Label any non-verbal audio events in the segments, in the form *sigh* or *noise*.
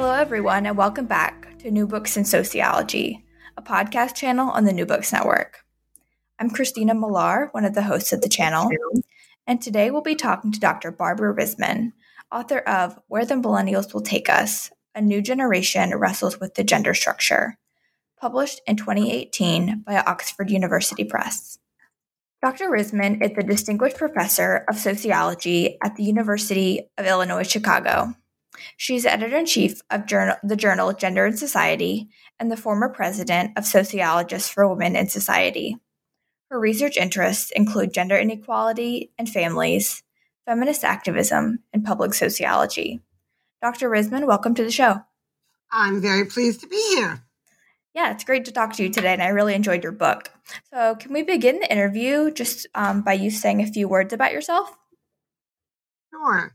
Hello, everyone, and welcome back to New Books in Sociology, a podcast channel on the New Books Network. I'm Christina Millar, one of the hosts of the channel, and today we'll be talking to Dr. Barbara Risman, author of Where the Millennials Will Take Us A New Generation Wrestles with the Gender Structure, published in 2018 by Oxford University Press. Dr. Risman is the Distinguished Professor of Sociology at the University of Illinois Chicago. She's editor in chief of journal, the journal Gender and Society and the former president of Sociologists for Women in Society. Her research interests include gender inequality and families, feminist activism, and public sociology. Dr. Risman, welcome to the show. I'm very pleased to be here. Yeah, it's great to talk to you today, and I really enjoyed your book. So, can we begin the interview just um, by you saying a few words about yourself? Sure.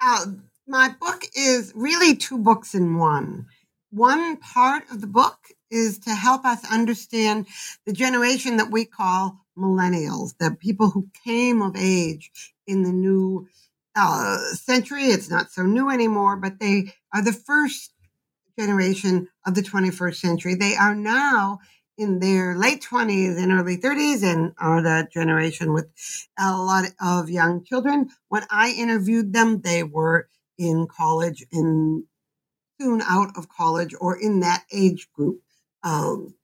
Uh, my book is really two books in one. One part of the book is to help us understand the generation that we call millennials, the people who came of age in the new uh, century. It's not so new anymore, but they are the first generation of the 21st century. They are now in their late 20s and early 30s and are that generation with a lot of young children. When I interviewed them, they were in college and soon out of college or in that age group. Um,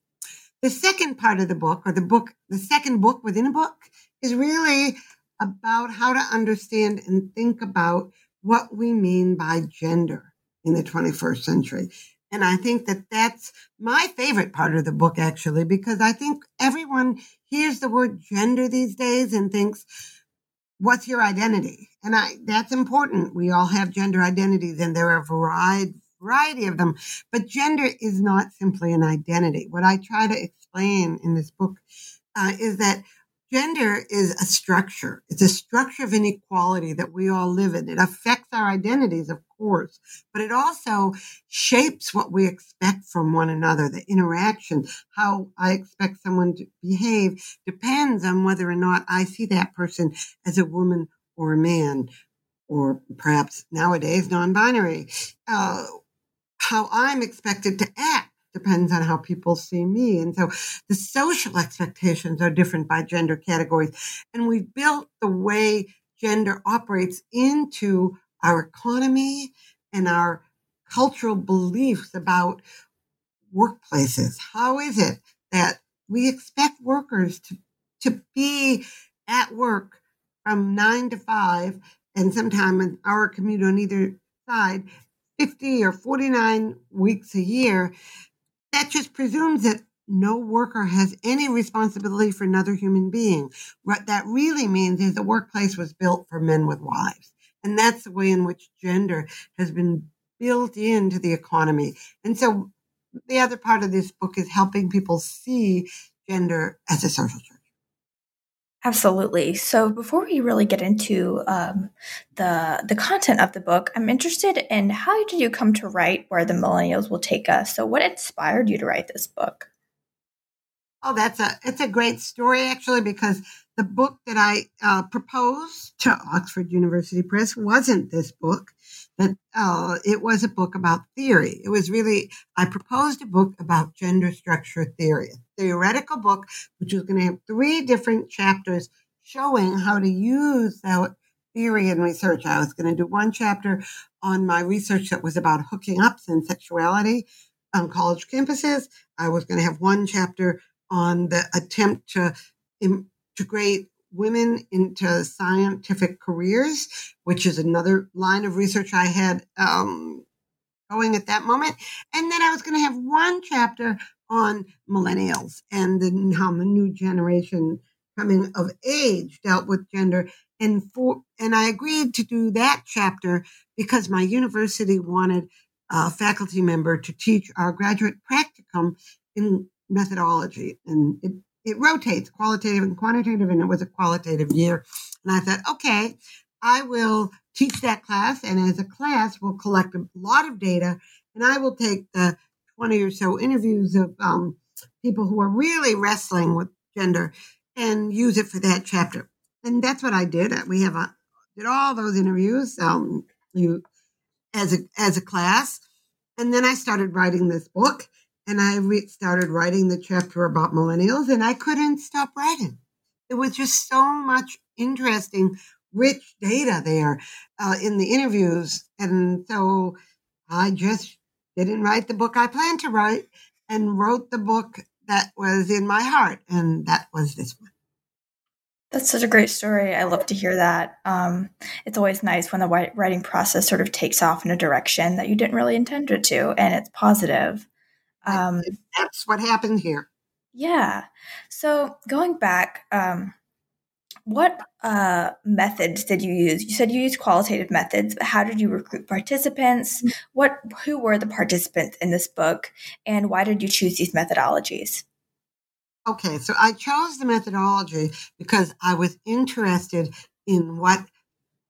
the second part of the book, or the book, the second book within a book, is really about how to understand and think about what we mean by gender in the 21st century. And I think that that's my favorite part of the book, actually, because I think everyone hears the word gender these days and thinks, what's your identity? And I, that's important. We all have gender identities and there are a variety, variety of them, but gender is not simply an identity. What I try to explain in this book uh, is that gender is a structure. It's a structure of inequality that we all live in. It affects our identities, of course, but it also shapes what we expect from one another. The interaction, how I expect someone to behave depends on whether or not I see that person as a woman or a man, or perhaps nowadays non-binary. Uh, how I'm expected to act depends on how people see me. And so the social expectations are different by gender categories. And we've built the way gender operates into our economy and our cultural beliefs about workplaces. How is it that we expect workers to, to be at work from nine to five and sometime an hour commute on either side 50 or 49 weeks a year that just presumes that no worker has any responsibility for another human being. What that really means is the workplace was built for men with wives. And that's the way in which gender has been built into the economy. And so the other part of this book is helping people see gender as a social structure. Absolutely. So before we really get into um, the the content of the book, I'm interested in how did you come to write "Where the Millennials Will Take Us"? So what inspired you to write this book? Oh, that's a it's a great story actually because the book that I uh, proposed to Oxford University Press wasn't this book. That uh, it was a book about theory. It was really I proposed a book about gender structure theory, a theoretical book which was going to have three different chapters showing how to use that theory and research. I was going to do one chapter on my research that was about hooking ups and sexuality on college campuses. I was going to have one chapter on the attempt to integrate women into scientific careers, which is another line of research I had um, going at that moment. And then I was going to have one chapter on millennials and the, how the new generation coming of age dealt with gender. And for and I agreed to do that chapter because my university wanted a faculty member to teach our graduate practicum in methodology, and it it rotates qualitative and quantitative, and it was a qualitative year. And I thought, okay, I will teach that class, and as a class, we'll collect a lot of data, and I will take the 20 or so interviews of um, people who are really wrestling with gender and use it for that chapter. And that's what I did. We have a, did all those interviews um, you as a as a class, And then I started writing this book and I re- started writing the chapter about millennials and I couldn't stop writing. It was just so much interesting, rich data there uh, in the interviews. And so I just didn't write the book I planned to write and wrote the book that was in my heart. And that was this one. That's such a great story. I love to hear that. Um, it's always nice when the writing process sort of takes off in a direction that you didn't really intend it to, and it's positive. Um, That's what happened here. Yeah. So going back, um, what uh, methods did you use? You said you used qualitative methods, but how did you recruit participants? Mm-hmm. What who were the participants in this book, and why did you choose these methodologies? Okay, so I chose the methodology because I was interested in what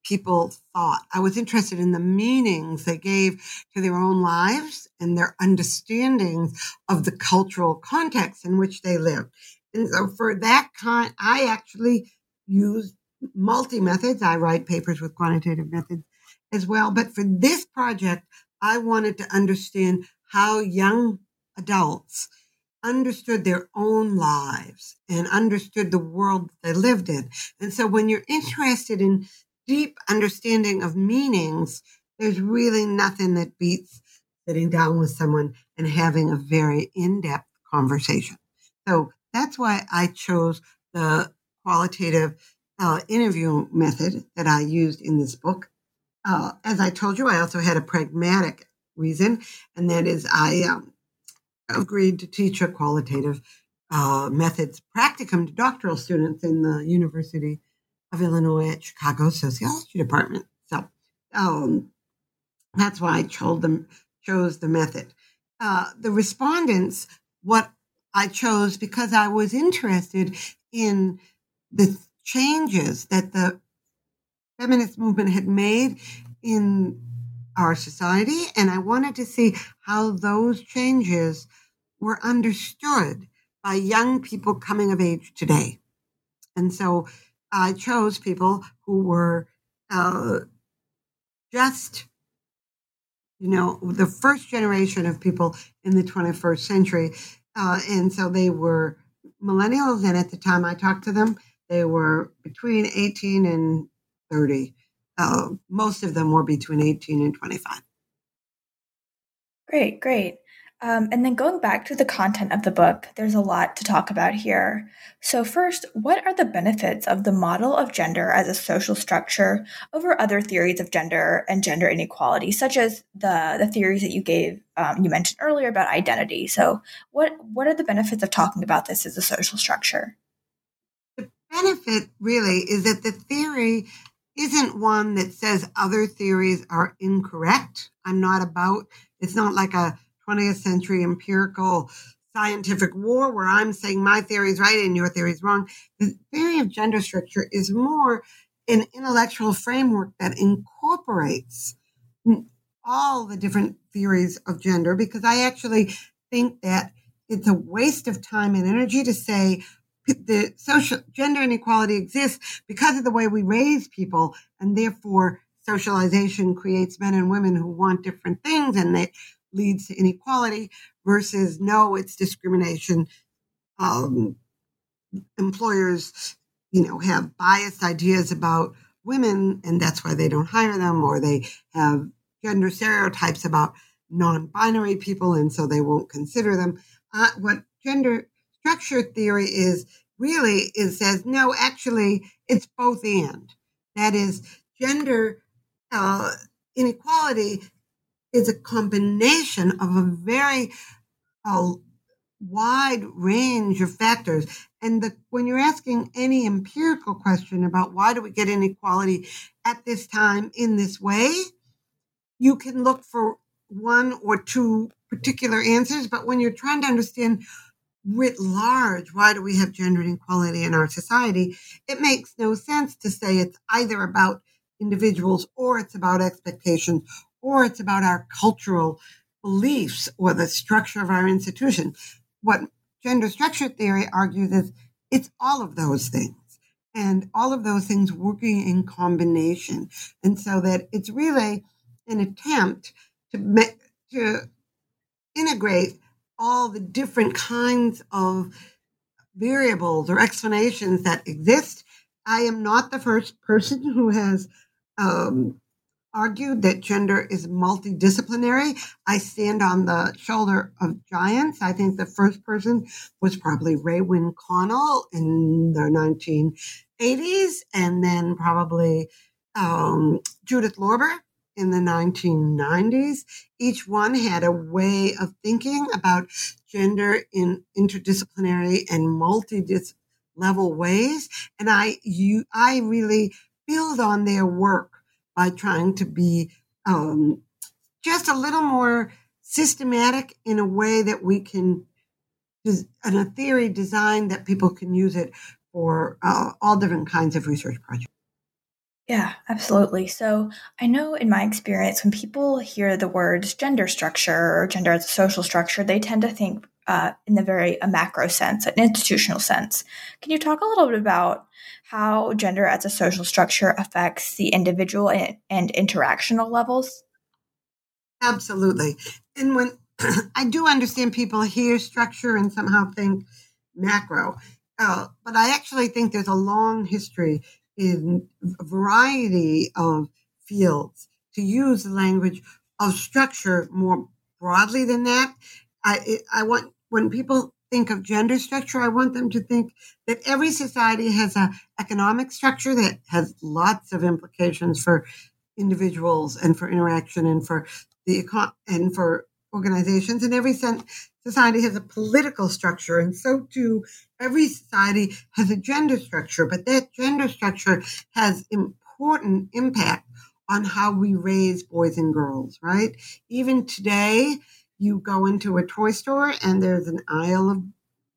people thought. I was interested in the meanings they gave to their own lives and their understandings of the cultural context in which they lived. And so for that kind, I actually use multi methods. I write papers with quantitative methods as well. But for this project, I wanted to understand how young adults understood their own lives and understood the world they lived in. And so when you're interested in deep understanding of meanings, there's really nothing that beats sitting down with someone and having a very in-depth conversation. So that's why I chose the qualitative uh, interview method that I used in this book. Uh, as I told you, I also had a pragmatic reason, and that is I um, agreed to teach a qualitative uh, methods practicum to doctoral students in the University of Illinois at Chicago Sociology Department. So um, that's why I chose the, chose the method. Uh, the respondents, what I chose because I was interested in the changes that the feminist movement had made in our society. And I wanted to see how those changes were understood by young people coming of age today. And so I chose people who were uh, just, you know, the first generation of people in the 21st century. Uh, and so they were millennials. And at the time I talked to them, they were between 18 and 30. Uh, most of them were between 18 and 25. Great, great. Um, and then going back to the content of the book, there's a lot to talk about here. So, first, what are the benefits of the model of gender as a social structure over other theories of gender and gender inequality, such as the, the theories that you gave, um, you mentioned earlier about identity? So, what, what are the benefits of talking about this as a social structure? The benefit really is that the theory isn't one that says other theories are incorrect. I'm not about, it's not like a 20th century empirical scientific war where I'm saying my theory is right and your theory is wrong. The theory of gender structure is more an intellectual framework that incorporates all the different theories of gender because I actually think that it's a waste of time and energy to say the social gender inequality exists because of the way we raise people and therefore socialization creates men and women who want different things and they leads to inequality versus no, it's discrimination. Um, employers, you know, have biased ideas about women, and that's why they don't hire them, or they have gender stereotypes about non-binary people, and so they won't consider them. Uh, what gender structure theory is really is says no, actually, it's both and. That is, gender uh, inequality is a combination of a very uh, wide range of factors. And the, when you're asking any empirical question about why do we get inequality at this time in this way, you can look for one or two particular answers. But when you're trying to understand writ large, why do we have gender inequality in our society? It makes no sense to say it's either about individuals or it's about expectations or it's about our cultural beliefs or the structure of our institution. What gender structure theory argues is it's all of those things and all of those things working in combination. And so that it's really an attempt to to integrate all the different kinds of variables or explanations that exist. I am not the first person who has um, argued that gender is multidisciplinary. I stand on the shoulder of giants. I think the first person was probably Ray Connell in the 1980s, and then probably um, Judith Lorber in the 1990s. Each one had a way of thinking about gender in interdisciplinary and multi level ways. And I, you, I really build on their work by trying to be um, just a little more systematic in a way that we can, in a theory design that people can use it for uh, all different kinds of research projects. Yeah, absolutely. So I know in my experience, when people hear the words gender structure or gender as a social structure, they tend to think uh, in the very a macro sense, an institutional sense. Can you talk a little bit about how gender as a social structure affects the individual and, and interactional levels? Absolutely. And when *clears throat* I do understand people hear structure and somehow think macro, uh, but I actually think there's a long history in a variety of fields to use the language of structure more broadly than that. I, I want when people think of gender structure, I want them to think that every society has an economic structure that has lots of implications for individuals and for interaction and for the econ- and for organizations. And every society has a political structure, and so too every society has a gender structure. But that gender structure has important impact on how we raise boys and girls. Right? Even today you go into a toy store and there's an aisle of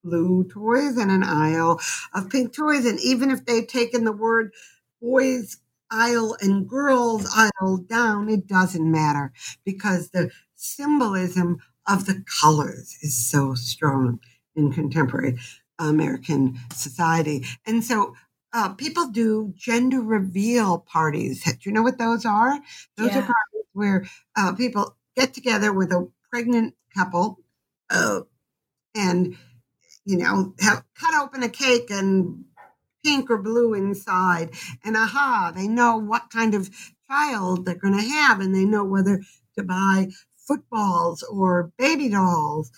blue toys and an aisle of pink toys. And even if they've taken the word boys aisle and girls aisle down, it doesn't matter because the symbolism of the colors is so strong in contemporary American society. And so uh, people do gender reveal parties. Do you know what those are? Those yeah. are parties where uh, people get together with a pregnant couple uh, and you know have cut open a cake and pink or blue inside and aha they know what kind of child they're going to have and they know whether to buy footballs or baby dolls.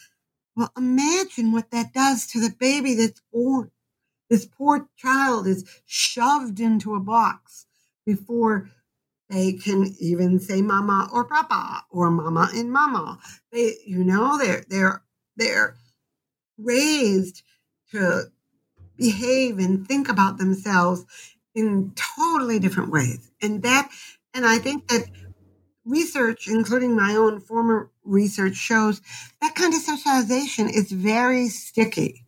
Well imagine what that does to the baby that's born this poor child is shoved into a box before they can even say mama or papa or mama and mama. They, you know, they're they're they're raised to behave and think about themselves in totally different ways. And that and I think that research, including my own former research, shows that kind of socialization is very sticky.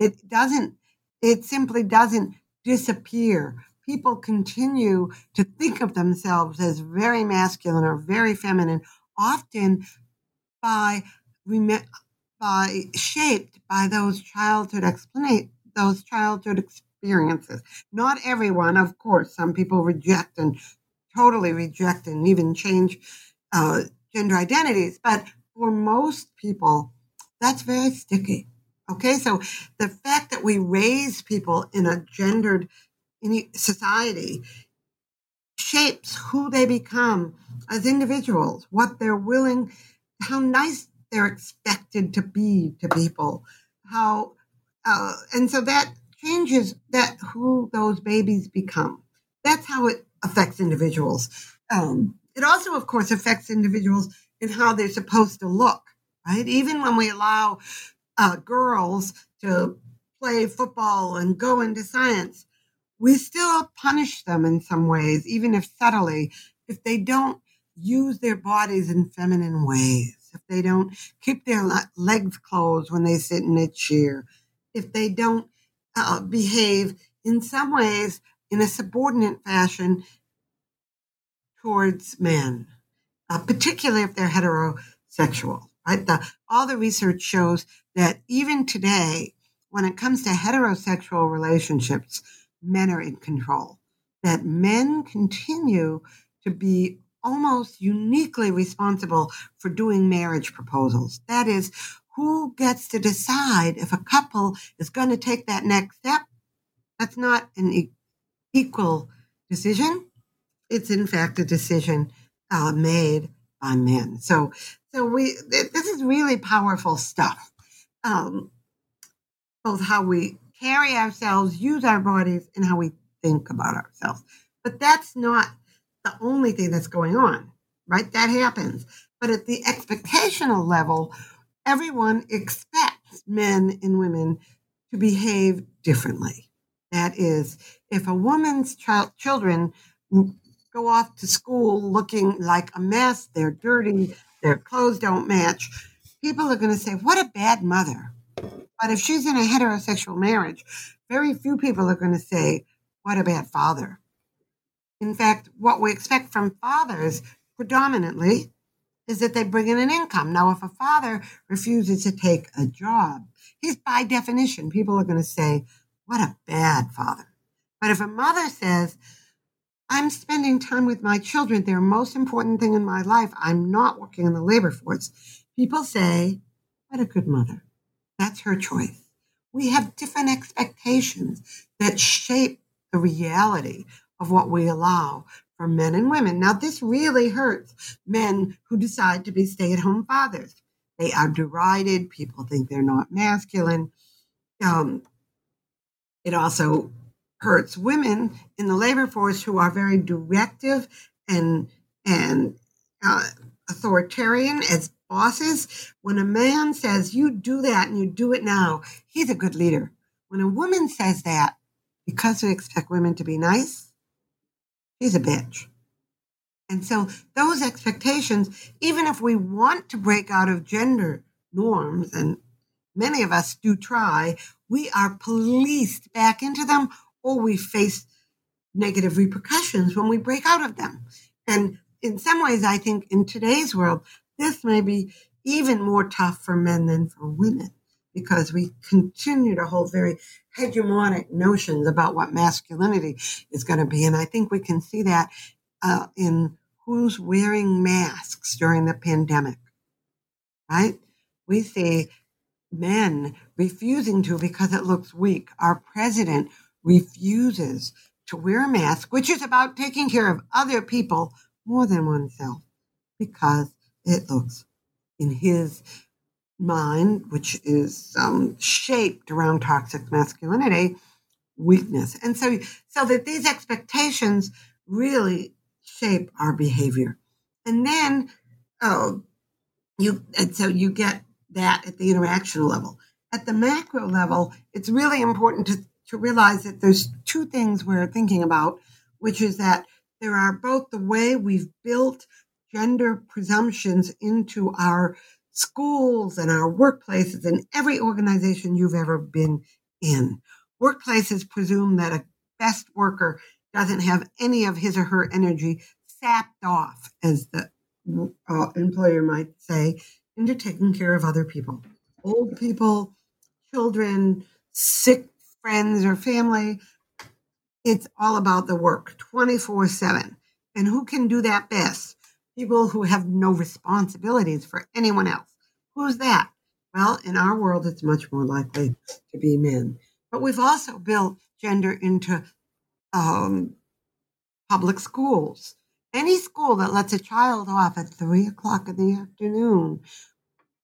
It doesn't, it simply doesn't disappear people continue to think of themselves as very masculine or very feminine, often by by shaped by those childhood explanate those childhood experiences. Not everyone, of course. Some people reject and totally reject and even change uh, gender identities, but for most people, that's very sticky. Okay, so the fact that we raise people in a gendered society shapes who they become as individuals, what they're willing, how nice they're expected to be to people, how, uh, and so that changes that who those babies become. That's how it affects individuals. Um, it also, of course, affects individuals in how they're supposed to look, right? Even when we allow uh, girls to play football and go into science, we still punish them in some ways, even if subtly, if they don't use their bodies in feminine ways, if they don't keep their legs closed when they sit in a chair, if they don't uh, behave in some ways in a subordinate fashion towards men, uh, particularly if they're heterosexual. Right? The, all the research shows that even today, when it comes to heterosexual relationships, men are in control, that men continue to be almost uniquely responsible for doing marriage proposals. That is, who gets to decide if a couple is going to take that next step? That's not an e- equal decision. It's in fact a decision uh, made by men. So, so we this is really powerful stuff. Um, both how we carry ourselves, use our bodies, and how we think about ourselves. But that's not the only thing that's going on, right? That happens. But at the expectational level, everyone expects men and women to behave differently. That is, if a woman's child, children go off to school looking like a mess, they're dirty, their clothes don't match, people are going to say, What a bad mother. But if she's in a heterosexual marriage, very few people are going to say, What a bad father. In fact, what we expect from fathers predominantly is that they bring in an income. Now, if a father refuses to take a job, he's by definition, people are going to say, What a bad father. But if a mother says, I'm spending time with my children. They're the most important thing in my life. I'm not working in the labor force. People say, what a good mother. That's her choice. We have different expectations that shape the reality of what we allow for men and women. Now, this really hurts men who decide to be stay at home fathers. They are derided. People think they're not masculine. Um, it also hurts women in the labor force who are very directive and and uh, authoritarian as bosses. When a man says you do that and you do it now, he's a good leader. When a woman says that, because we expect women to be nice, she's a bitch. And so those expectations, even if we want to break out of gender norms, and many of us do try, we are policed back into them or we face negative repercussions when we break out of them. And in some ways, I think in today's world, this may be even more tough for men than for women because we continue to hold very hegemonic notions about what masculinity is going to be. And I think we can see that uh, in who's wearing masks during the pandemic, right? We see men refusing to because it looks weak. Our president refuses to wear a mask, which is about taking care of other people more than oneself, because it looks in his mind, which is um, shaped around toxic masculinity, weakness. And so, so that these expectations really shape our behavior. And then, oh, you, and so you get that at the interactional level. At the macro level, it's really important to to realize that there's two things we're thinking about, which is that there are both the way we've built gender presumptions into our schools and our workplaces and every organization you've ever been in. Workplaces presume that a best worker doesn't have any of his or her energy sapped off, as the uh, employer might say, into taking care of other people, old people, children, sick friends or family. It's all about the work 24 7. And who can do that best? People who have no responsibilities for anyone else. Who's that? Well, in our world, it's much more likely to be men. But we've also built gender into um, public schools. Any school that lets a child off at three o'clock in the afternoon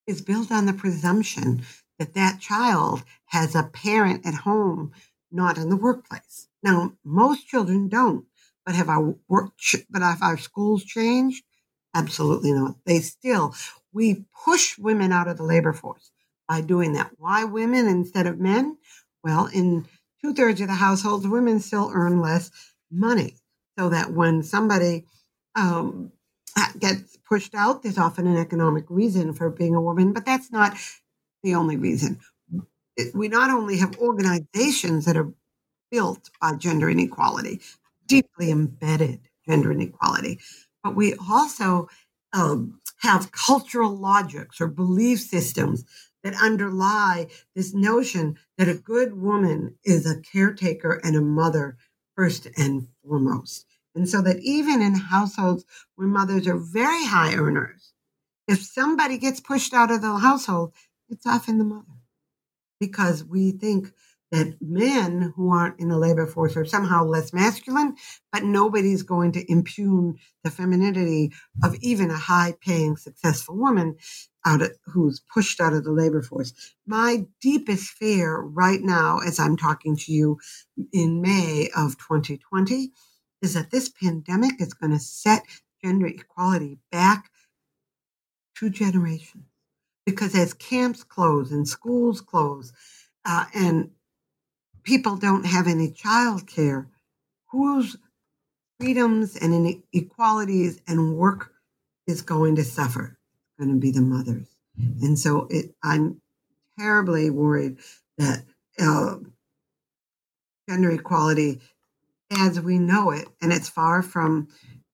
is built on the presumption that that child has a parent at home, not in the workplace. Now, most children don't, but have our work, but have our schools changed? Absolutely not. They still, we push women out of the labor force by doing that. Why women instead of men? Well, in two thirds of the households, women still earn less money. So that when somebody um, gets pushed out, there's often an economic reason for being a woman, but that's not the only reason. We not only have organizations that are built by gender inequality, deeply embedded gender inequality, but we also um, have cultural logics or belief systems that underlie this notion that a good woman is a caretaker and a mother first and foremost. And so that even in households where mothers are very high earners, if somebody gets pushed out of the household, it's often the mother. Because we think that men who aren't in the labor force are somehow less masculine, but nobody's going to impugn the femininity of even a high paying, successful woman out of, who's pushed out of the labor force. My deepest fear right now, as I'm talking to you in May of 2020, is that this pandemic is going to set gender equality back two generations. Because as camps close and schools close, uh, and people don't have any child care, whose freedoms and inequalities and work is going to suffer? It's going to be the mothers. And so it, I'm terribly worried that uh, gender equality, as we know it, and it's far from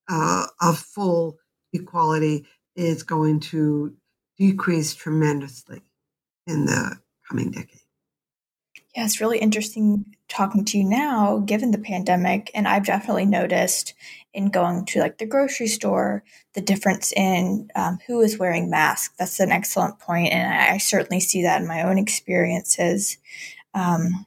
uh, a full equality, is going to decrease tremendously in the coming decade. Yeah, it's really interesting talking to you now, given the pandemic. And I've definitely noticed in going to like the grocery store the difference in um, who is wearing masks. That's an excellent point, and I, I certainly see that in my own experiences. Um,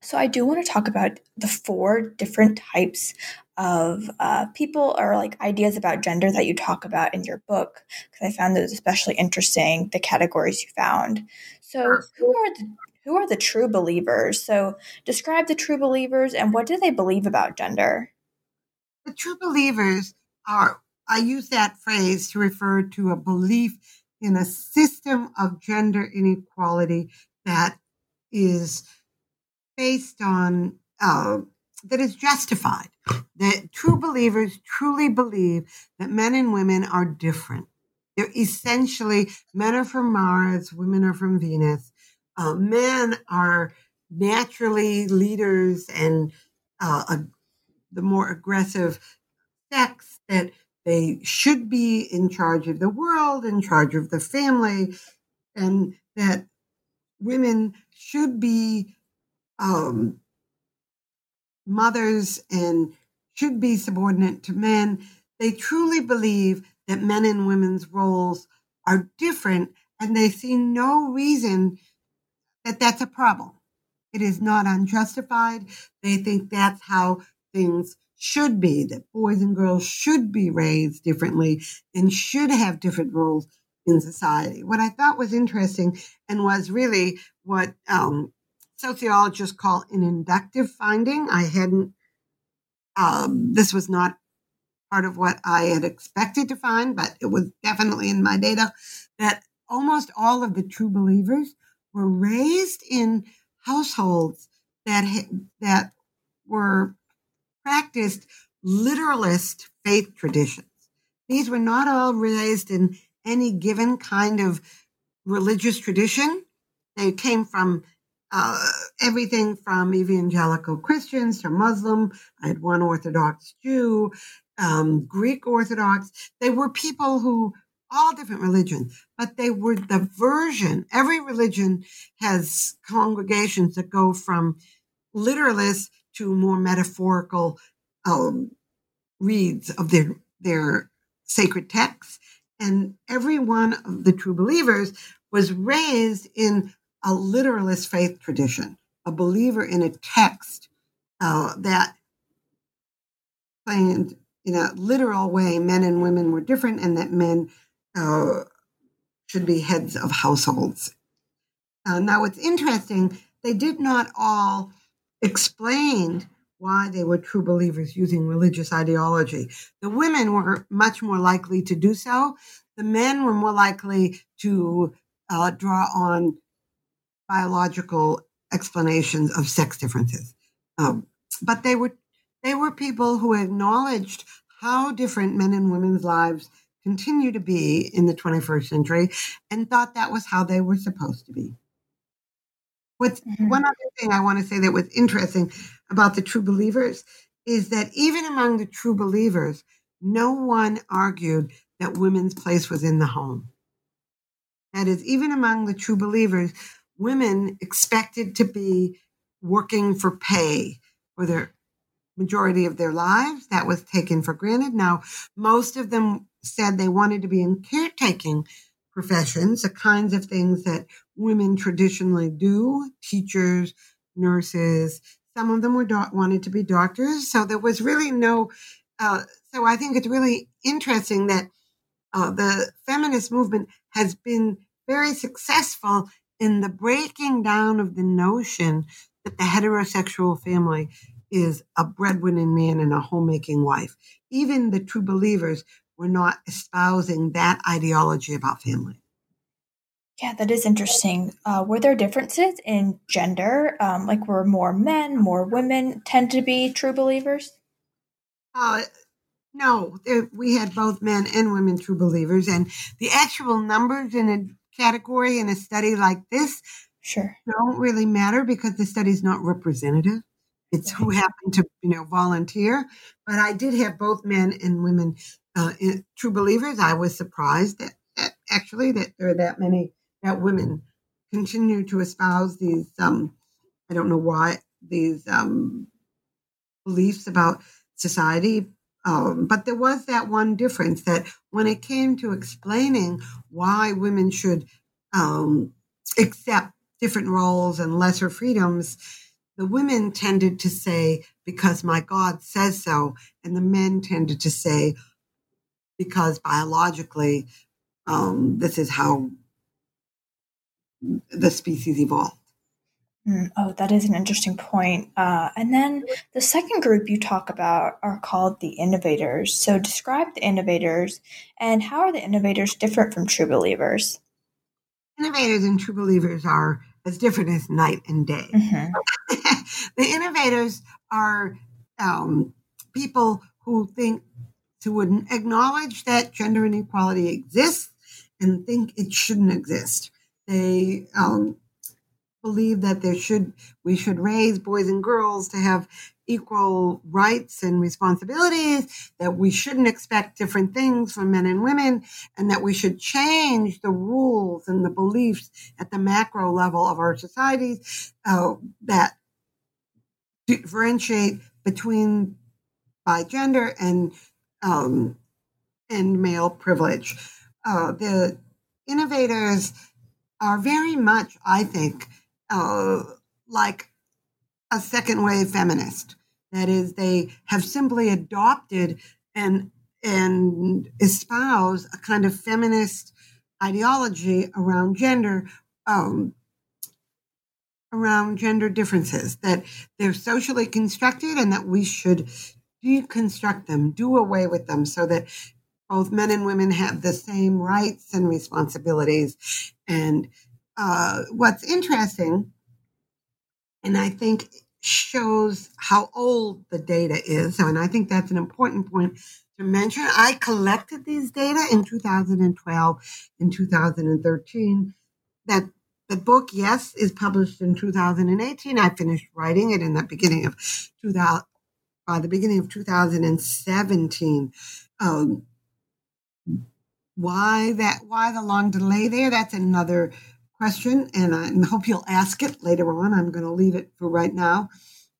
so I do want to talk about the four different types of uh, people or like ideas about gender that you talk about in your book because I found those especially interesting. The categories you found. So who are the who are the true believers? So, describe the true believers and what do they believe about gender? The true believers are, I use that phrase to refer to a belief in a system of gender inequality that is based on, uh, that is justified. That true believers truly believe that men and women are different. They're essentially men are from Mars, women are from Venus uh, men are naturally leaders and uh, a, the more aggressive sex that they should be in charge of the world, in charge of the family, and that women should be um, mothers and should be subordinate to men. They truly believe that men and women's roles are different, and they see no reason that that's a problem. It is not unjustified. They think that's how things should be, that boys and girls should be raised differently and should have different roles in society. What I thought was interesting and was really what um, sociologists call an inductive finding. I hadn't, um, this was not part of what I had expected to find, but it was definitely in my data that almost all of the true believers were raised in households that that were practiced literalist faith traditions. These were not all raised in any given kind of religious tradition. They came from uh, everything from evangelical Christians to Muslim. I had one Orthodox Jew, um, Greek Orthodox. They were people who all different religions, but they were the version. Every religion has congregations that go from literalist to more metaphorical um, reads of their their sacred texts, and every one of the true believers was raised in a literalist faith tradition, a believer in a text uh, that claimed in a literal way men and women were different and that men uh, should be heads of households. Uh, now, what's interesting, they did not all explain why they were true believers using religious ideology. The women were much more likely to do so. The men were more likely to uh, draw on biological explanations of sex differences. Um, but they were they were people who acknowledged how different men and women's lives continue to be in the 21st century and thought that was how they were supposed to be. What's mm-hmm. one other thing I want to say that was interesting about the true believers is that even among the true believers, no one argued that women's place was in the home. That is, even among the true believers, women expected to be working for pay for their majority of their lives. That was taken for granted. Now, most of them said they wanted to be in caretaking professions, the kinds of things that women traditionally do, teachers, nurses. Some of them were do- wanted to be doctors. So there was really no. Uh, so I think it's really interesting that uh, the feminist movement has been very successful in the breaking down of the notion that the heterosexual family is a breadwinning man and a homemaking wife. Even the true believers were not espousing that ideology about family. Yeah, that is interesting. Uh, were there differences in gender? Um, like, were more men, more women tend to be true believers? Uh, no, there, we had both men and women true believers, and the actual numbers in a category in a study like this sure don't really matter because the study is not representative. It's who happened to you know volunteer, but I did have both men and women uh, in, true believers. I was surprised that, that actually that there are that many that women continue to espouse these. Um, I don't know why these um, beliefs about society, um, but there was that one difference that when it came to explaining why women should um, accept different roles and lesser freedoms, the women tended to say, because my God says so, and the men tended to say, because biologically, um, this is how the species evolved. Mm, oh, that is an interesting point. Uh, and then the second group you talk about are called the innovators. So describe the innovators and how are the innovators different from true believers? Innovators and true believers are as different as night and day. Mm-hmm. *laughs* the innovators are um, people who think to acknowledge that gender inequality exists and think it shouldn't exist. They um, believe that there should we should raise boys and girls to have equal rights and responsibilities that we shouldn't expect different things from men and women and that we should change the rules and the beliefs at the macro level of our societies uh, that differentiate between by gender and um, and male privilege uh, the innovators are very much i think uh, like a second wave feminist. That is, they have simply adopted and and espouse a kind of feminist ideology around gender, um, around gender differences. That they're socially constructed, and that we should deconstruct them, do away with them, so that both men and women have the same rights and responsibilities. And uh, what's interesting, and I think shows how old the data is. And I think that's an important point to mention. I collected these data in 2012 and 2013. That the book, yes, is published in 2018. I finished writing it in the beginning of 2000, by the beginning of 2017. Um, why that? Why the long delay there? That's another question, and I hope you'll ask it later on. I'm going to leave it for right now.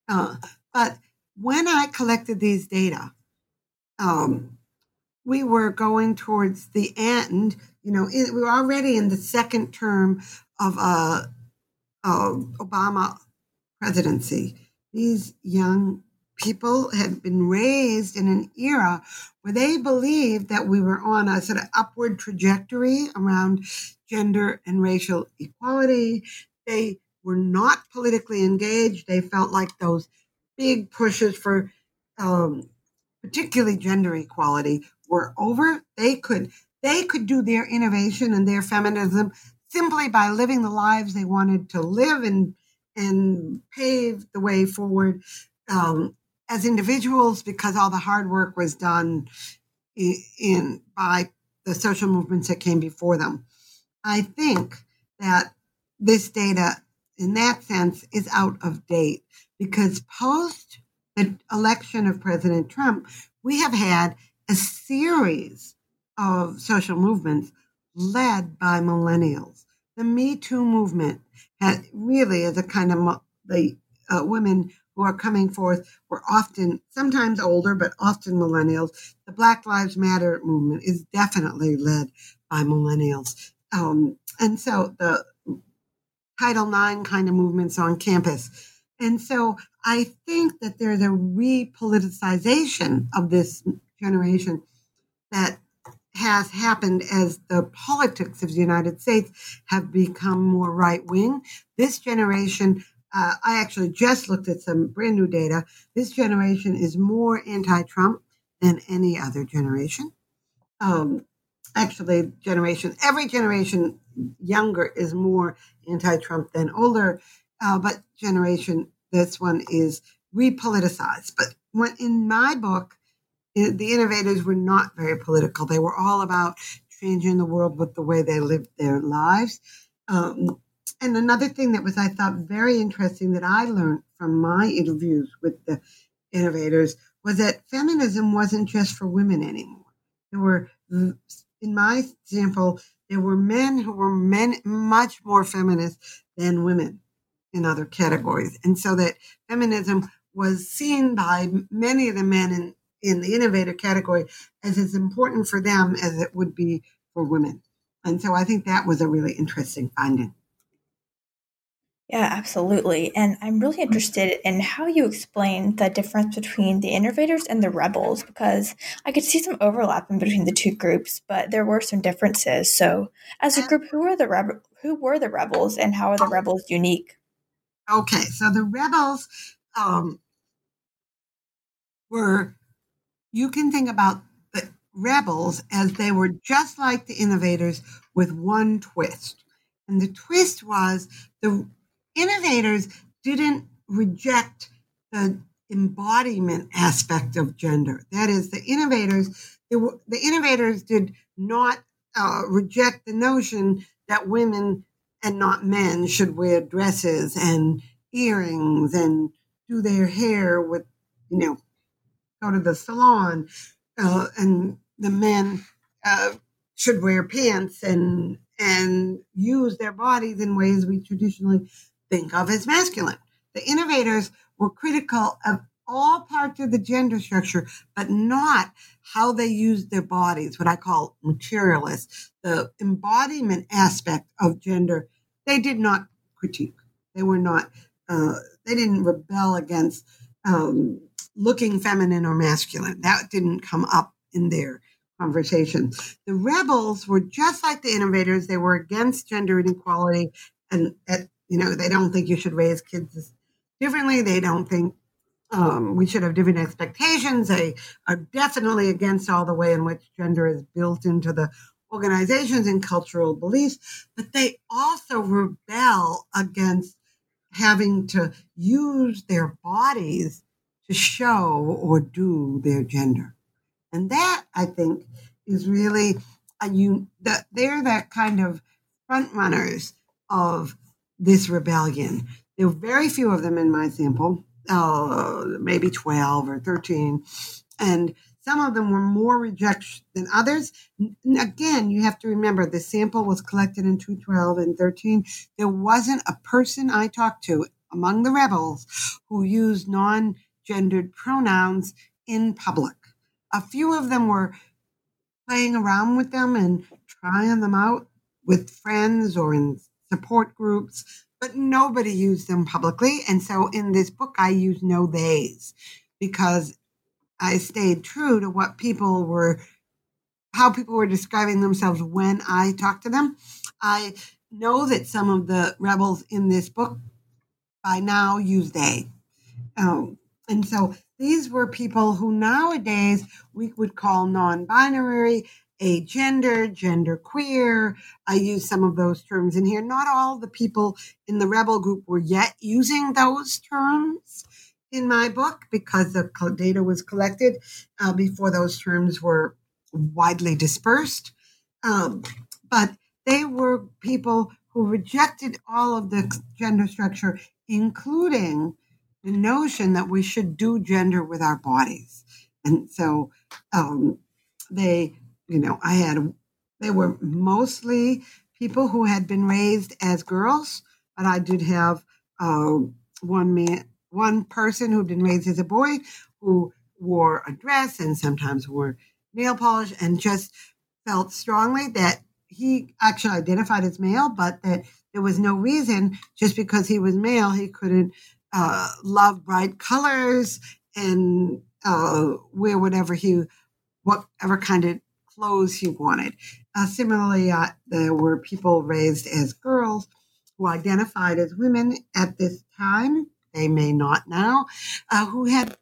Uh, but when I collected these data, um, we were going towards the end. You know, we were already in the second term of uh, uh, Obama presidency. These young people had been raised in an era where they believed that we were on a sort of upward trajectory around gender and racial equality. They were not politically engaged. They felt like those big pushes for um, particularly gender equality were over. They could they could do their innovation and their feminism simply by living the lives they wanted to live and and pave the way forward um, as individuals because all the hard work was done in, in by the social movements that came before them. I think that this data, in that sense, is out of date because post the election of President Trump, we have had a series of social movements led by millennials. The Me Too movement really is a kind of the uh, women who are coming forth were often, sometimes older, but often millennials. The Black Lives Matter movement is definitely led by millennials. Um, and so the Title IX kind of movements on campus. And so I think that there's a repoliticization of this generation that has happened as the politics of the United States have become more right wing. This generation, uh, I actually just looked at some brand new data. This generation is more anti Trump than any other generation. Um, actually, generation, every generation younger is more anti Trump than older, uh, but generation, this one is repoliticized. But when, in my book, the innovators were not very political. They were all about changing the world with the way they lived their lives. Um, and another thing that was, I thought, very interesting that I learned from my interviews with the innovators was that feminism wasn't just for women anymore. There were, in my example, there were men who were men much more feminist than women in other categories. And so that feminism was seen by many of the men in in the innovator category as as important for them as it would be for women. And so I think that was a really interesting finding. Yeah, absolutely. And I'm really interested in how you explain the difference between the innovators and the rebels because I could see some overlap in between the two groups, but there were some differences. So, as a group, who are the rebe- who were the rebels and how are the rebels unique? Okay, so the rebels um, were you can think about the rebels as they were just like the innovators with one twist. And the twist was the innovators didn't reject the embodiment aspect of gender. That is, the innovators, were, the innovators did not uh, reject the notion that women and not men should wear dresses and earrings and do their hair with, you know, go to the salon, uh, and the men uh, should wear pants and and use their bodies in ways we traditionally think of as masculine. The innovators were critical of all parts of the gender structure, but not how they used their bodies, what I call materialists. The embodiment aspect of gender, they did not critique. They were not, uh, they didn't rebel against um, looking feminine or masculine. That didn't come up in their conversation. The rebels were just like the innovators. They were against gender inequality and, at, you know, they don't think you should raise kids differently. They don't think um, we should have different expectations. They are definitely against all the way in which gender is built into the organizations and cultural beliefs, but they also rebel against having to use their bodies to show or do their gender. And that, I think, is really a you that they're that kind of front runners of this rebellion. There were very few of them in my sample, uh, maybe 12 or 13. And some of them were more rejected than others. Again, you have to remember the sample was collected in 212 and 13. There wasn't a person I talked to among the rebels who used non gendered pronouns in public. A few of them were playing around with them and trying them out with friends or in support groups, but nobody used them publicly. And so in this book, I use no theys because I stayed true to what people were, how people were describing themselves when I talked to them. I know that some of the rebels in this book by now use they. Um, and so these were people who nowadays we would call non binary, agender, gender queer. I use some of those terms in here. Not all the people in the rebel group were yet using those terms in my book because the data was collected uh, before those terms were widely dispersed. Um, but they were people who rejected all of the gender structure, including the notion that we should do gender with our bodies. And so um, they, you know, I had, they were mostly people who had been raised as girls, but I did have uh, one man, one person who'd been raised as a boy who wore a dress and sometimes wore nail polish and just felt strongly that he actually identified as male, but that there was no reason just because he was male he couldn't uh, love bright colors and uh, wear whatever he whatever kind of clothes he wanted. Uh, similarly, uh, there were people raised as girls who identified as women at this time. They may not now, uh, who had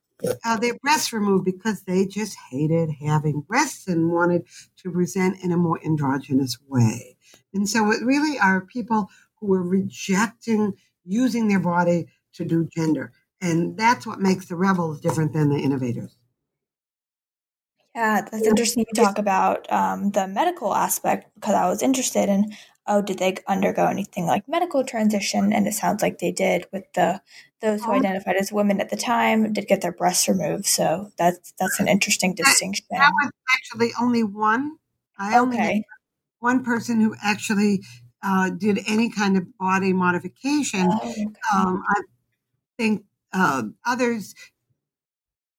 uh, their breasts removed because they just hated having breasts and wanted to present in a more androgynous way. And so it really are people who were rejecting using their body to do gender. And that's what makes the rebels different than the innovators. Yeah, that's interesting you talk about um, the medical aspect because I was interested in oh, did they undergo anything like medical transition? And it sounds like they did with the those who oh. identified as women at the time did get their breasts removed. So that's that's an interesting distinction. That, that was actually only one. I only okay. one person who actually uh, did any kind of body modification. Oh, okay. um, I think uh, others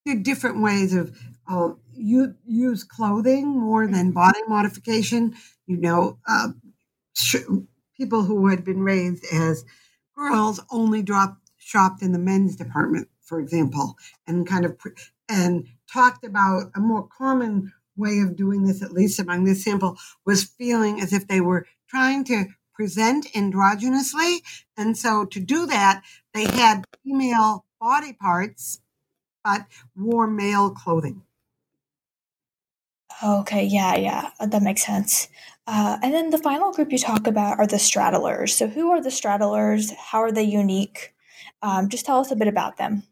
did different ways of uh, you use clothing more than body modification. You know, uh, people who had been raised as girls only dropped shopped in the men's department, for example, and kind of and talked about a more common way of doing this, at least among this sample, was feeling as if they were trying to present androgynously. And so to do that, they had female body parts, but wore male clothing. Okay, yeah, yeah, that makes sense. Uh, and then the final group you talk about are the straddlers. So, who are the straddlers? How are they unique? Um, just tell us a bit about them.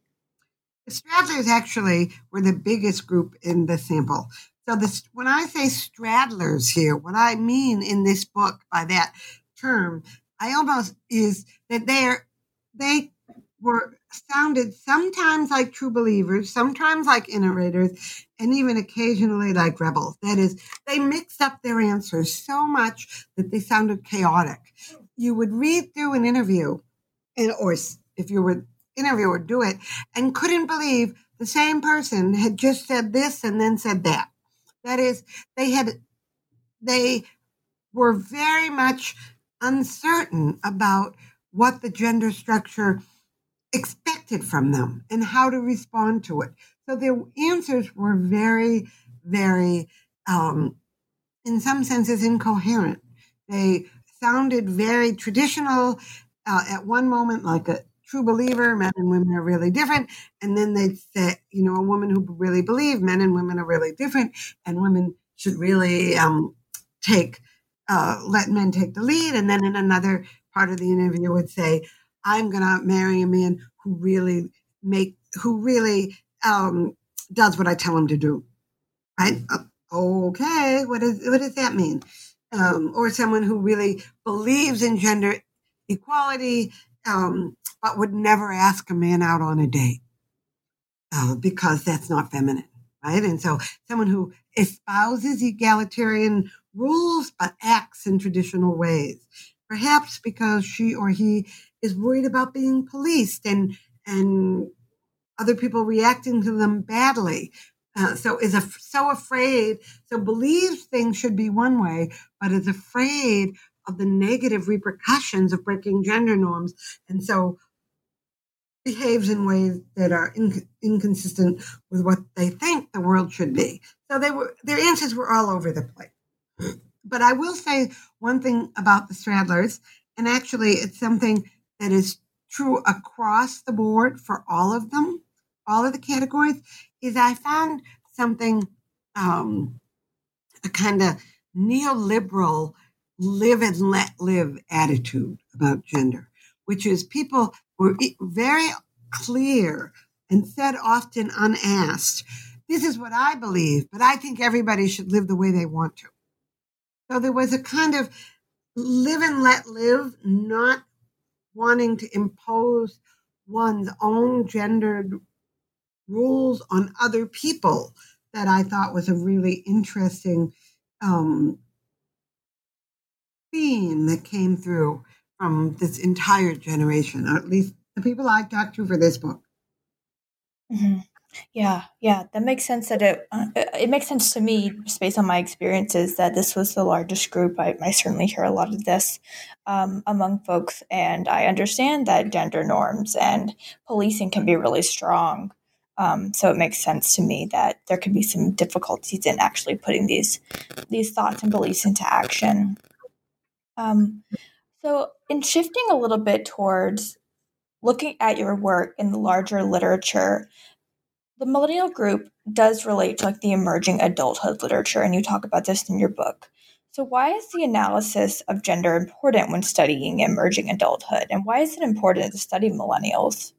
The straddlers actually were the biggest group in the sample. So, this, when I say straddlers here, what I mean in this book by that term, I almost is that they're they were sounded sometimes like true believers, sometimes like innovators, and even occasionally like rebels. That is, they mixed up their answers so much that they sounded chaotic. You would read through an interview, and, or if you were interviewer, do it, and couldn't believe the same person had just said this and then said that. That is, they had, they were very much uncertain about what the gender structure expected from them and how to respond to it. So their answers were very, very, um, in some senses, incoherent. They sounded very traditional uh, at one moment, like a true believer, men and women are really different. And then they'd say, you know, a woman who really believed men and women are really different, and women should really um, take, uh, let men take the lead. And then in another part of the interview would say, I'm going to marry a man who really make who really um, does what I tell him to do. Right? Uh, okay, what does what does that mean? Um, or someone who really believes in gender equality, um, but would never ask a man out on a date uh, because that's not feminine, right? And so, someone who espouses egalitarian rules but acts in traditional ways, perhaps because she or he is worried about being policed and and other people reacting to them badly. Uh, so is af- so afraid, so believes things should be one way, but is afraid of the negative repercussions of breaking gender norms, and so behaves in ways that are in- inconsistent with what they think the world should be. So they were their answers were all over the place. But I will say one thing about the straddlers, and actually it's something that is true across the board for all of them, all of the categories, is I found something, um, a kind of neoliberal live and let live attitude about gender, which is people were very clear and said often unasked, this is what I believe, but I think everybody should live the way they want to. So there was a kind of live and let live, not wanting to impose one's own gendered rules on other people that I thought was a really interesting um, theme that came through from this entire generation, or at least the people I talked to for this book. Mm-hmm. Yeah, yeah, that makes sense. That it uh, it makes sense to me, just based on my experiences, that this was the largest group. I, I certainly hear a lot of this um, among folks, and I understand that gender norms and policing can be really strong. Um, so it makes sense to me that there could be some difficulties in actually putting these these thoughts and beliefs into action. Um, so, in shifting a little bit towards looking at your work in the larger literature, the millennial group does relate to like the emerging adulthood literature, and you talk about this in your book. So, why is the analysis of gender important when studying emerging adulthood, and why is it important to study millennials?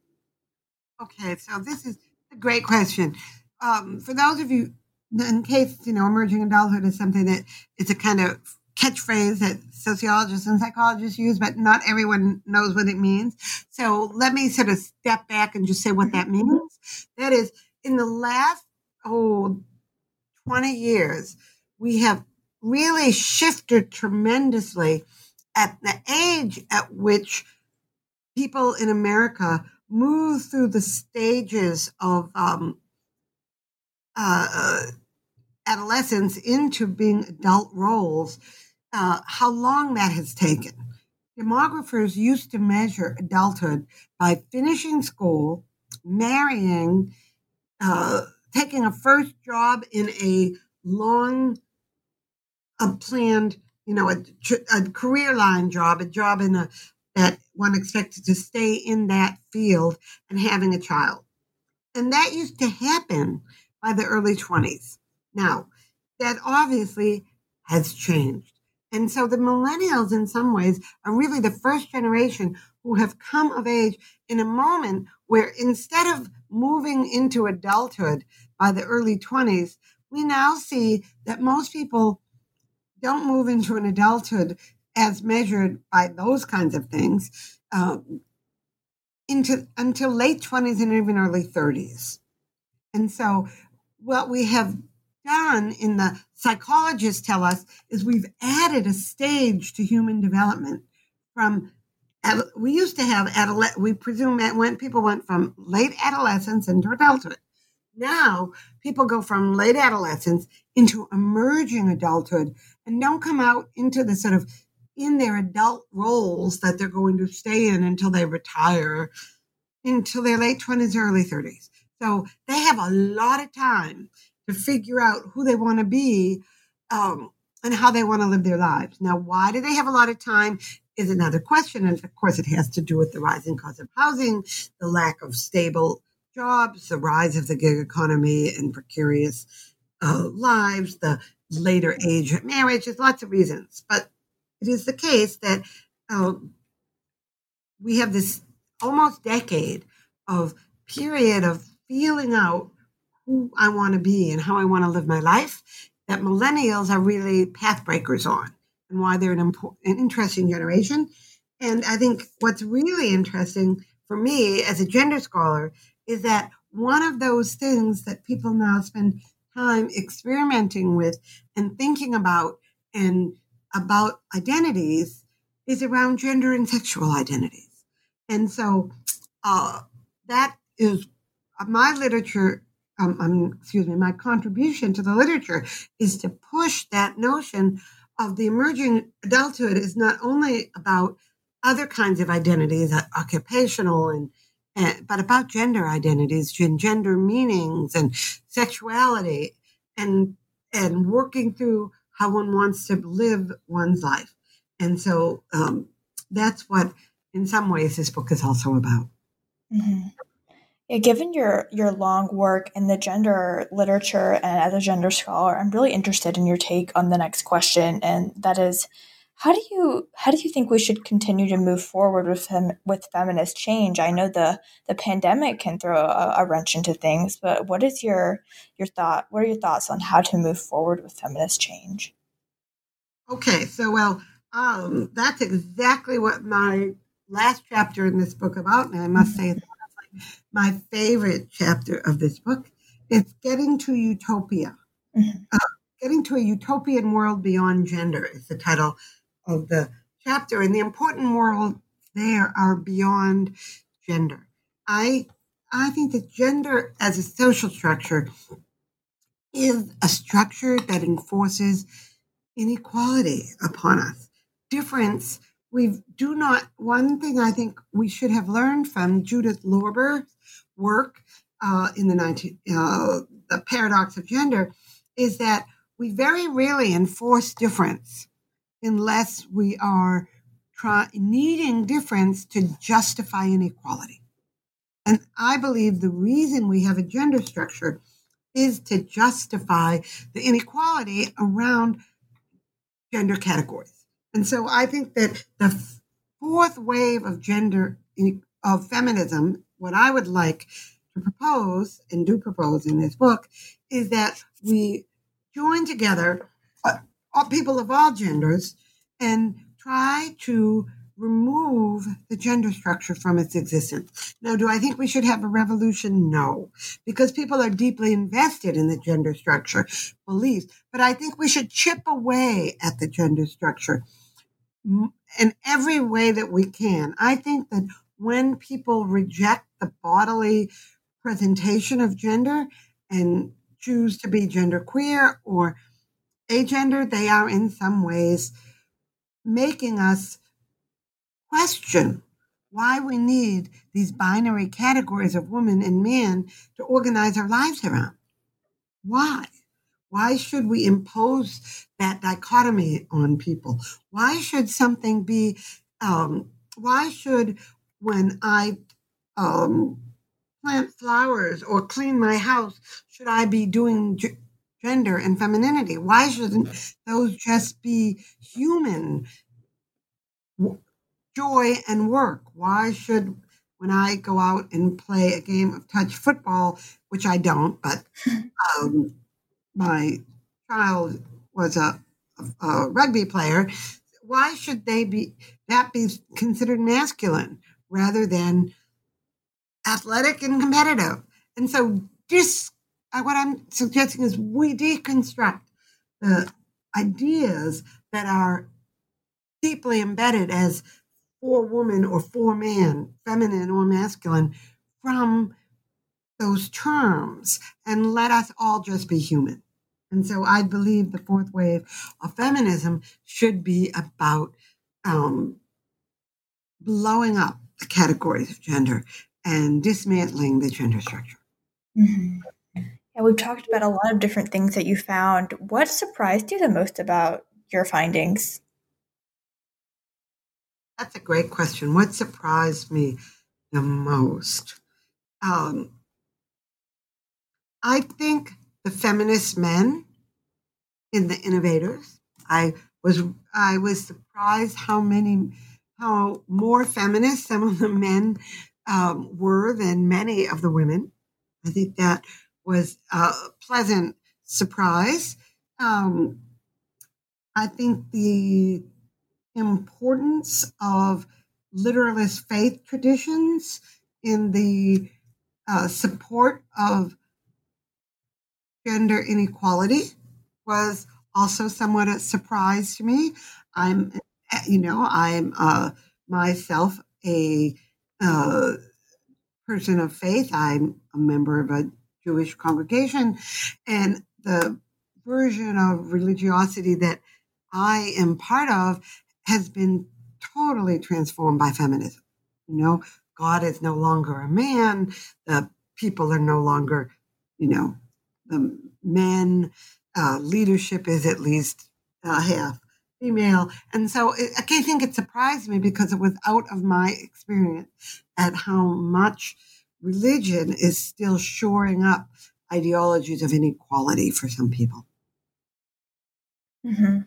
Okay, so this is a great question. Um, for those of you, in case you know, emerging adulthood is something that it's a kind of catchphrase that sociologists and psychologists use, but not everyone knows what it means. So let me sort of step back and just say what that mm-hmm. means. That is, in the last oh 20 years, we have really shifted tremendously at the age at which people in America move through the stages of um, uh, adolescence into being adult roles, uh, how long that has taken. Demographers used to measure adulthood by finishing school, marrying, uh, taking a first job in a long uh, planned, you know, a, a career line job, a job in a that one expected to stay in that field and having a child. And that used to happen by the early 20s. Now, that obviously has changed. And so the millennials, in some ways, are really the first generation who have come of age in a moment where instead of moving into adulthood by the early 20s, we now see that most people don't move into an adulthood as measured by those kinds of things um, into until late 20s and even early 30s. And so what we have done in the psychologists tell us is we've added a stage to human development from we used to have adolescent we presume that when people went from late adolescence into adulthood. Now people go from late adolescence into emerging adulthood and don't come out into the sort of in their adult roles that they're going to stay in until they retire until their late 20s early 30s so they have a lot of time to figure out who they want to be um, and how they want to live their lives. Now, why do they have a lot of time is another question. And of course, it has to do with the rising cost of housing, the lack of stable jobs, the rise of the gig economy and precarious uh, lives, the later age of marriage. There's lots of reasons. But it is the case that uh, we have this almost decade of period of feeling out who I want to be and how I want to live my life that millennials are really path breakers on and why they're an, important, an interesting generation. And I think what's really interesting for me as a gender scholar is that one of those things that people now spend time experimenting with and thinking about and about identities is around gender and sexual identities. And so uh, that is uh, my literature um, um, excuse me, my contribution to the literature is to push that notion of the emerging adulthood is not only about other kinds of identities, uh, occupational and, and, but about gender identities and gender meanings and sexuality and and working through how one wants to live one's life. And so um, that's what, in some ways, this book is also about. Mm-hmm. Yeah, given your your long work in the gender literature and as a gender scholar, I'm really interested in your take on the next question, and that is, how do you how do you think we should continue to move forward with fem- with feminist change? I know the the pandemic can throw a, a wrench into things, but what is your your thought? What are your thoughts on how to move forward with feminist change? Okay, so well, um, that's exactly what my last chapter in this book about, and I must say my favorite chapter of this book. It's Getting to Utopia. Mm-hmm. Uh, Getting to a Utopian World Beyond Gender is the title of the chapter. And the important world there are beyond gender. I I think that gender as a social structure is a structure that enforces inequality upon us. Difference, we do not, one thing I think we should have learned from Judith Lorber's work uh, in the 19, uh, the paradox of gender is that we very rarely enforce difference unless we are try, needing difference to justify inequality. And I believe the reason we have a gender structure is to justify the inequality around gender categories. And so I think that the fourth wave of gender, of feminism, what I would like to propose and do propose in this book is that we join together uh, people of all genders and try to remove the gender structure from its existence. Now, do I think we should have a revolution? No, because people are deeply invested in the gender structure beliefs. But I think we should chip away at the gender structure in every way that we can. I think that when people reject the bodily presentation of gender and choose to be genderqueer or agender, they are in some ways making us question why we need these binary categories of woman and man to organize our lives around. Why? Why should we impose that dichotomy on people? Why should something be, um, why should when I um, plant flowers or clean my house, should I be doing g- gender and femininity? Why shouldn't those just be human w- joy and work? Why should, when I go out and play a game of touch football, which I don't, but *laughs* um, my child was a, a, rugby player, why should they be that be considered masculine rather than athletic and competitive? And so this uh, what I'm suggesting is we deconstruct the ideas that are deeply embedded as for woman or for man, feminine or masculine, from those terms and let us all just be human. And so I believe the fourth wave of feminism should be about um, blowing up the categories of gender and dismantling the gender structure. Mm-hmm. Yeah, we've talked about a lot of different things that you found. What surprised you the most about your findings? That's a great question. What surprised me the most? Um, I think the feminist men in the innovators. I was I was surprised how many how more feminist some of the men um, were than many of the women. I think that was a pleasant surprise. Um, I think the importance of literalist faith traditions in the uh, support of gender inequality was also somewhat a surprise to me. I'm, you know, I'm uh, myself a uh, person of faith. I'm a member of a Jewish congregation, and the version of religiosity that I am part of has been totally transformed by feminism. You know, God is no longer a man. The people are no longer, you know, the men. Uh, leadership is at least uh, half female. And so it, I can't think it surprised me because it was out of my experience at how much religion is still shoring up ideologies of inequality for some people. Mm-hmm.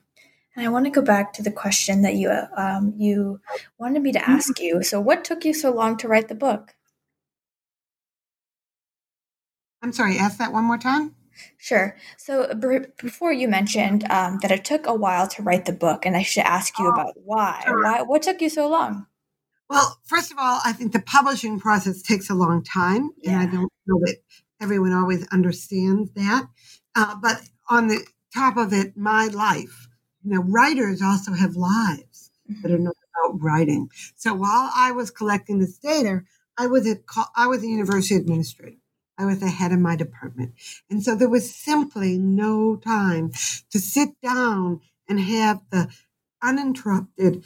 And I want to go back to the question that you um, you wanted me to mm-hmm. ask you. So, what took you so long to write the book? I'm sorry. Ask that one more time. Sure. So b- before you mentioned um, that it took a while to write the book, and I should ask you oh, about why. Sure. Why? What took you so long? Well, first of all, I think the publishing process takes a long time, yeah. and I don't know that everyone always understands that. Uh, but on the top of it, my life. You know, writers also have lives mm-hmm. that are not about writing. So while I was collecting this data, I was a I was a university administrator. I was the head of my department, and so there was simply no time to sit down and have the uninterrupted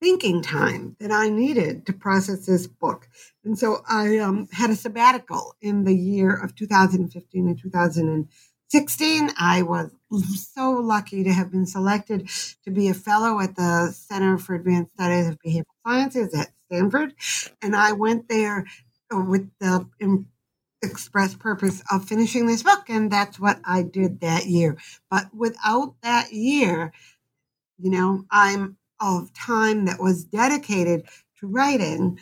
thinking time that I needed to process this book. And so I um, had a sabbatical in the year of 2015 and 2016. I was so lucky to have been selected to be a fellow at the Center for Advanced Studies of Behavioral Sciences at Stanford. And I went there with the express purpose of finishing this book. And that's what I did that year. But without that year, you know, I'm of time that was dedicated to writing,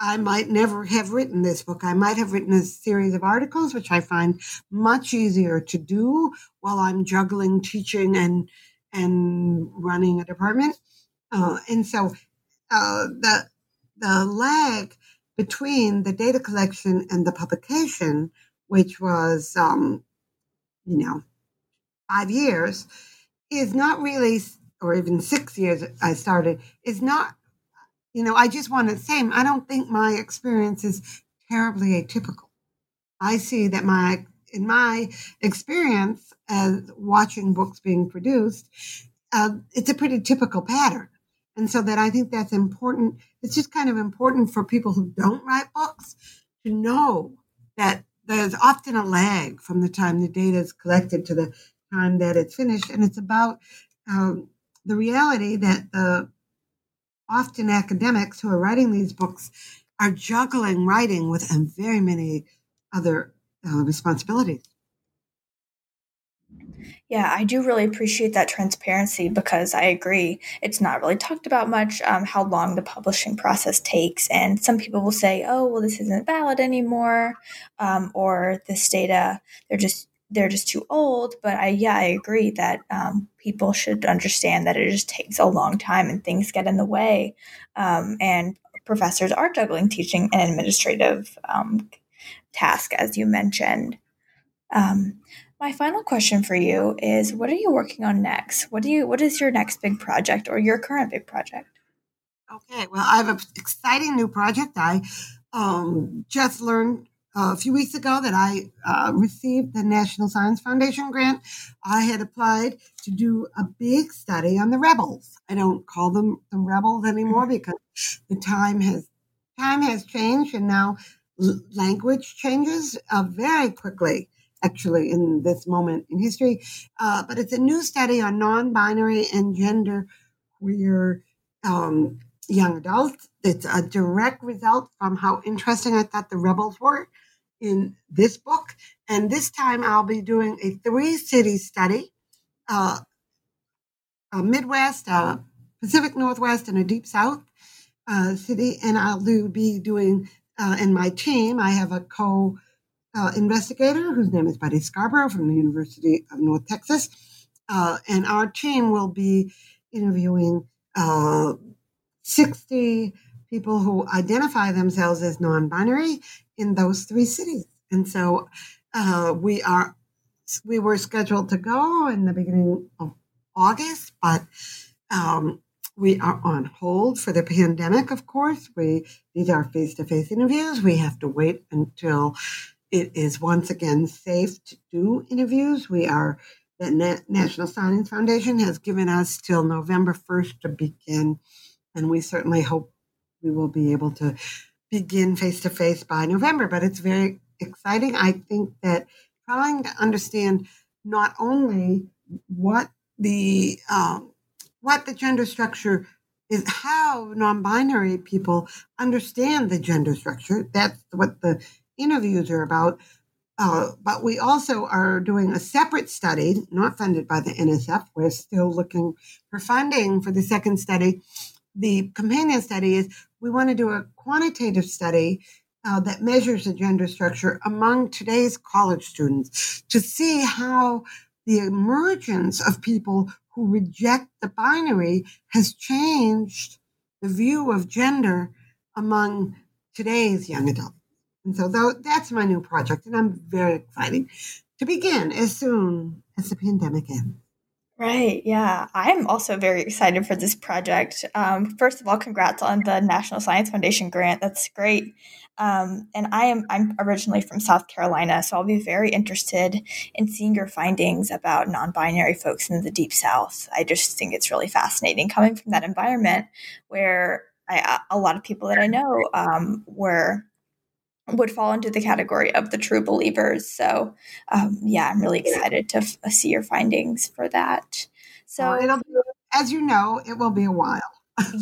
I might never have written this book. I might have written a series of articles, which I find much easier to do while I'm juggling teaching and and running a department. Uh, and so uh, the the lag between the data collection and the publication, which was um, you know five years, is not really or even six years I started, is not, you know, I just want to say, I don't think my experience is terribly atypical. I see that my, in my experience as watching books being produced, uh, it's a pretty typical pattern. And so that I think that's important. It's just kind of important for people who don't write books to know that there's often a lag from the time the data is collected to the time that it's finished. And it's about um, the reality that the often academics who are writing these books are juggling writing with very many other uh, responsibilities. Yeah, I do really appreciate that transparency because I agree. It's not really talked about much um, how long the publishing process takes. And some people will say, oh, well, this isn't valid anymore, um, or this data, they're just they're just too old. But I, yeah, I agree that um, people should understand that it just takes a long time and things get in the way. Um, and professors are juggling teaching and administrative um, task, as you mentioned. Um, my final question for you is: What are you working on next? What do you? What is your next big project or your current big project? Okay, well, I have an exciting new project. I um, just learned a few weeks ago that I uh, received the National Science Foundation grant. I had applied to do a big study on the rebels. I don't call them the rebels anymore mm-hmm. because the time has time has changed and now language changes uh, very quickly. Actually, in this moment in history, uh, but it's a new study on non-binary and gender queer um, young adults. It's a direct result from how interesting I thought the rebels were in this book. And this time I'll be doing a three city study uh, a Midwest, a Pacific Northwest, and a Deep South uh, city. And I'll do, be doing, uh, in my team, I have a co uh, investigator whose name is Buddy Scarborough from the University of North Texas. Uh, and our team will be interviewing uh, 60 people who identify themselves as non binary in those three cities. And so uh, we are we were scheduled to go in the beginning of August, but um, we are on hold for the pandemic. Of course, we these are face to face interviews. We have to wait until it is once again safe to do interviews. We are the Na- National Science Foundation has given us till November first to begin, and we certainly hope we will be able to begin face to face by November, but it's very exciting. I think that trying to understand not only what the um, what the gender structure is, how non-binary people understand the gender structure. That's what the interviews are about. Uh, but we also are doing a separate study, not funded by the NSF. We're still looking for funding for the second study. The companion study is we want to do a quantitative study uh, that measures the gender structure among today's college students to see how the emergence of people who reject the binary has changed the view of gender among today's young adults. And so that's my new project, and I'm very excited to begin as soon as the pandemic ends. Right. Yeah. I'm also very excited for this project. Um, first of all, congrats on the National Science Foundation grant. That's great. Um, and I am I'm originally from South Carolina, so I'll be very interested in seeing your findings about non-binary folks in the Deep South. I just think it's really fascinating coming from that environment where I, a lot of people that I know um, were would fall into the category of the true believers. So, um, yeah, I'm really excited to f- see your findings for that. So, it'll be, as you know, it will be a while.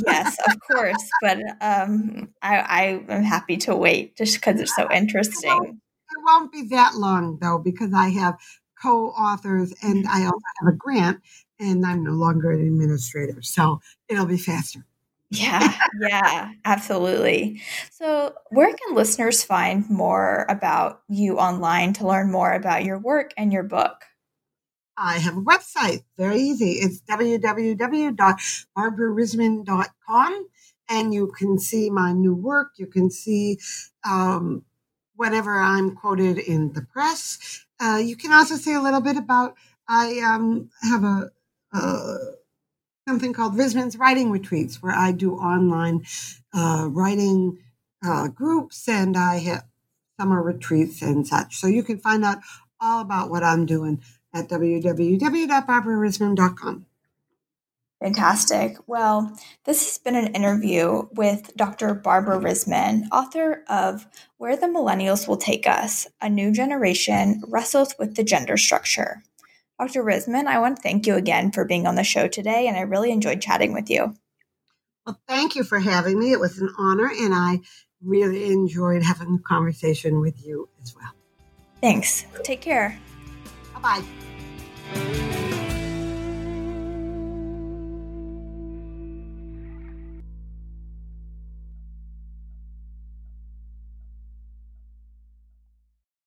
yes, of course, *laughs* but um, I, I am happy to wait just because it's so interesting. It won't, it won't be that long though, because I have co-authors and I also have a grant, and I'm no longer an administrator, so it'll be faster. Yeah, yeah, absolutely. So, where can listeners find more about you online to learn more about your work and your book? I have a website. Very easy. It's www.barbararisman.com. And you can see my new work. You can see um, whenever I'm quoted in the press. Uh, you can also see a little bit about, I um, have a, a something called Risman's Writing Retreats, where I do online uh, writing uh, groups and I have summer retreats and such. So you can find out all about what I'm doing at www.barbararisman.com. Fantastic. Well, this has been an interview with Dr. Barbara Risman, author of Where the Millennials Will Take Us A New Generation Wrestles with the Gender Structure. Dr. Risman, I want to thank you again for being on the show today, and I really enjoyed chatting with you. Well, thank you for having me. It was an honor, and I really enjoyed having a conversation with you as well. Thanks. Take care. Bye bye.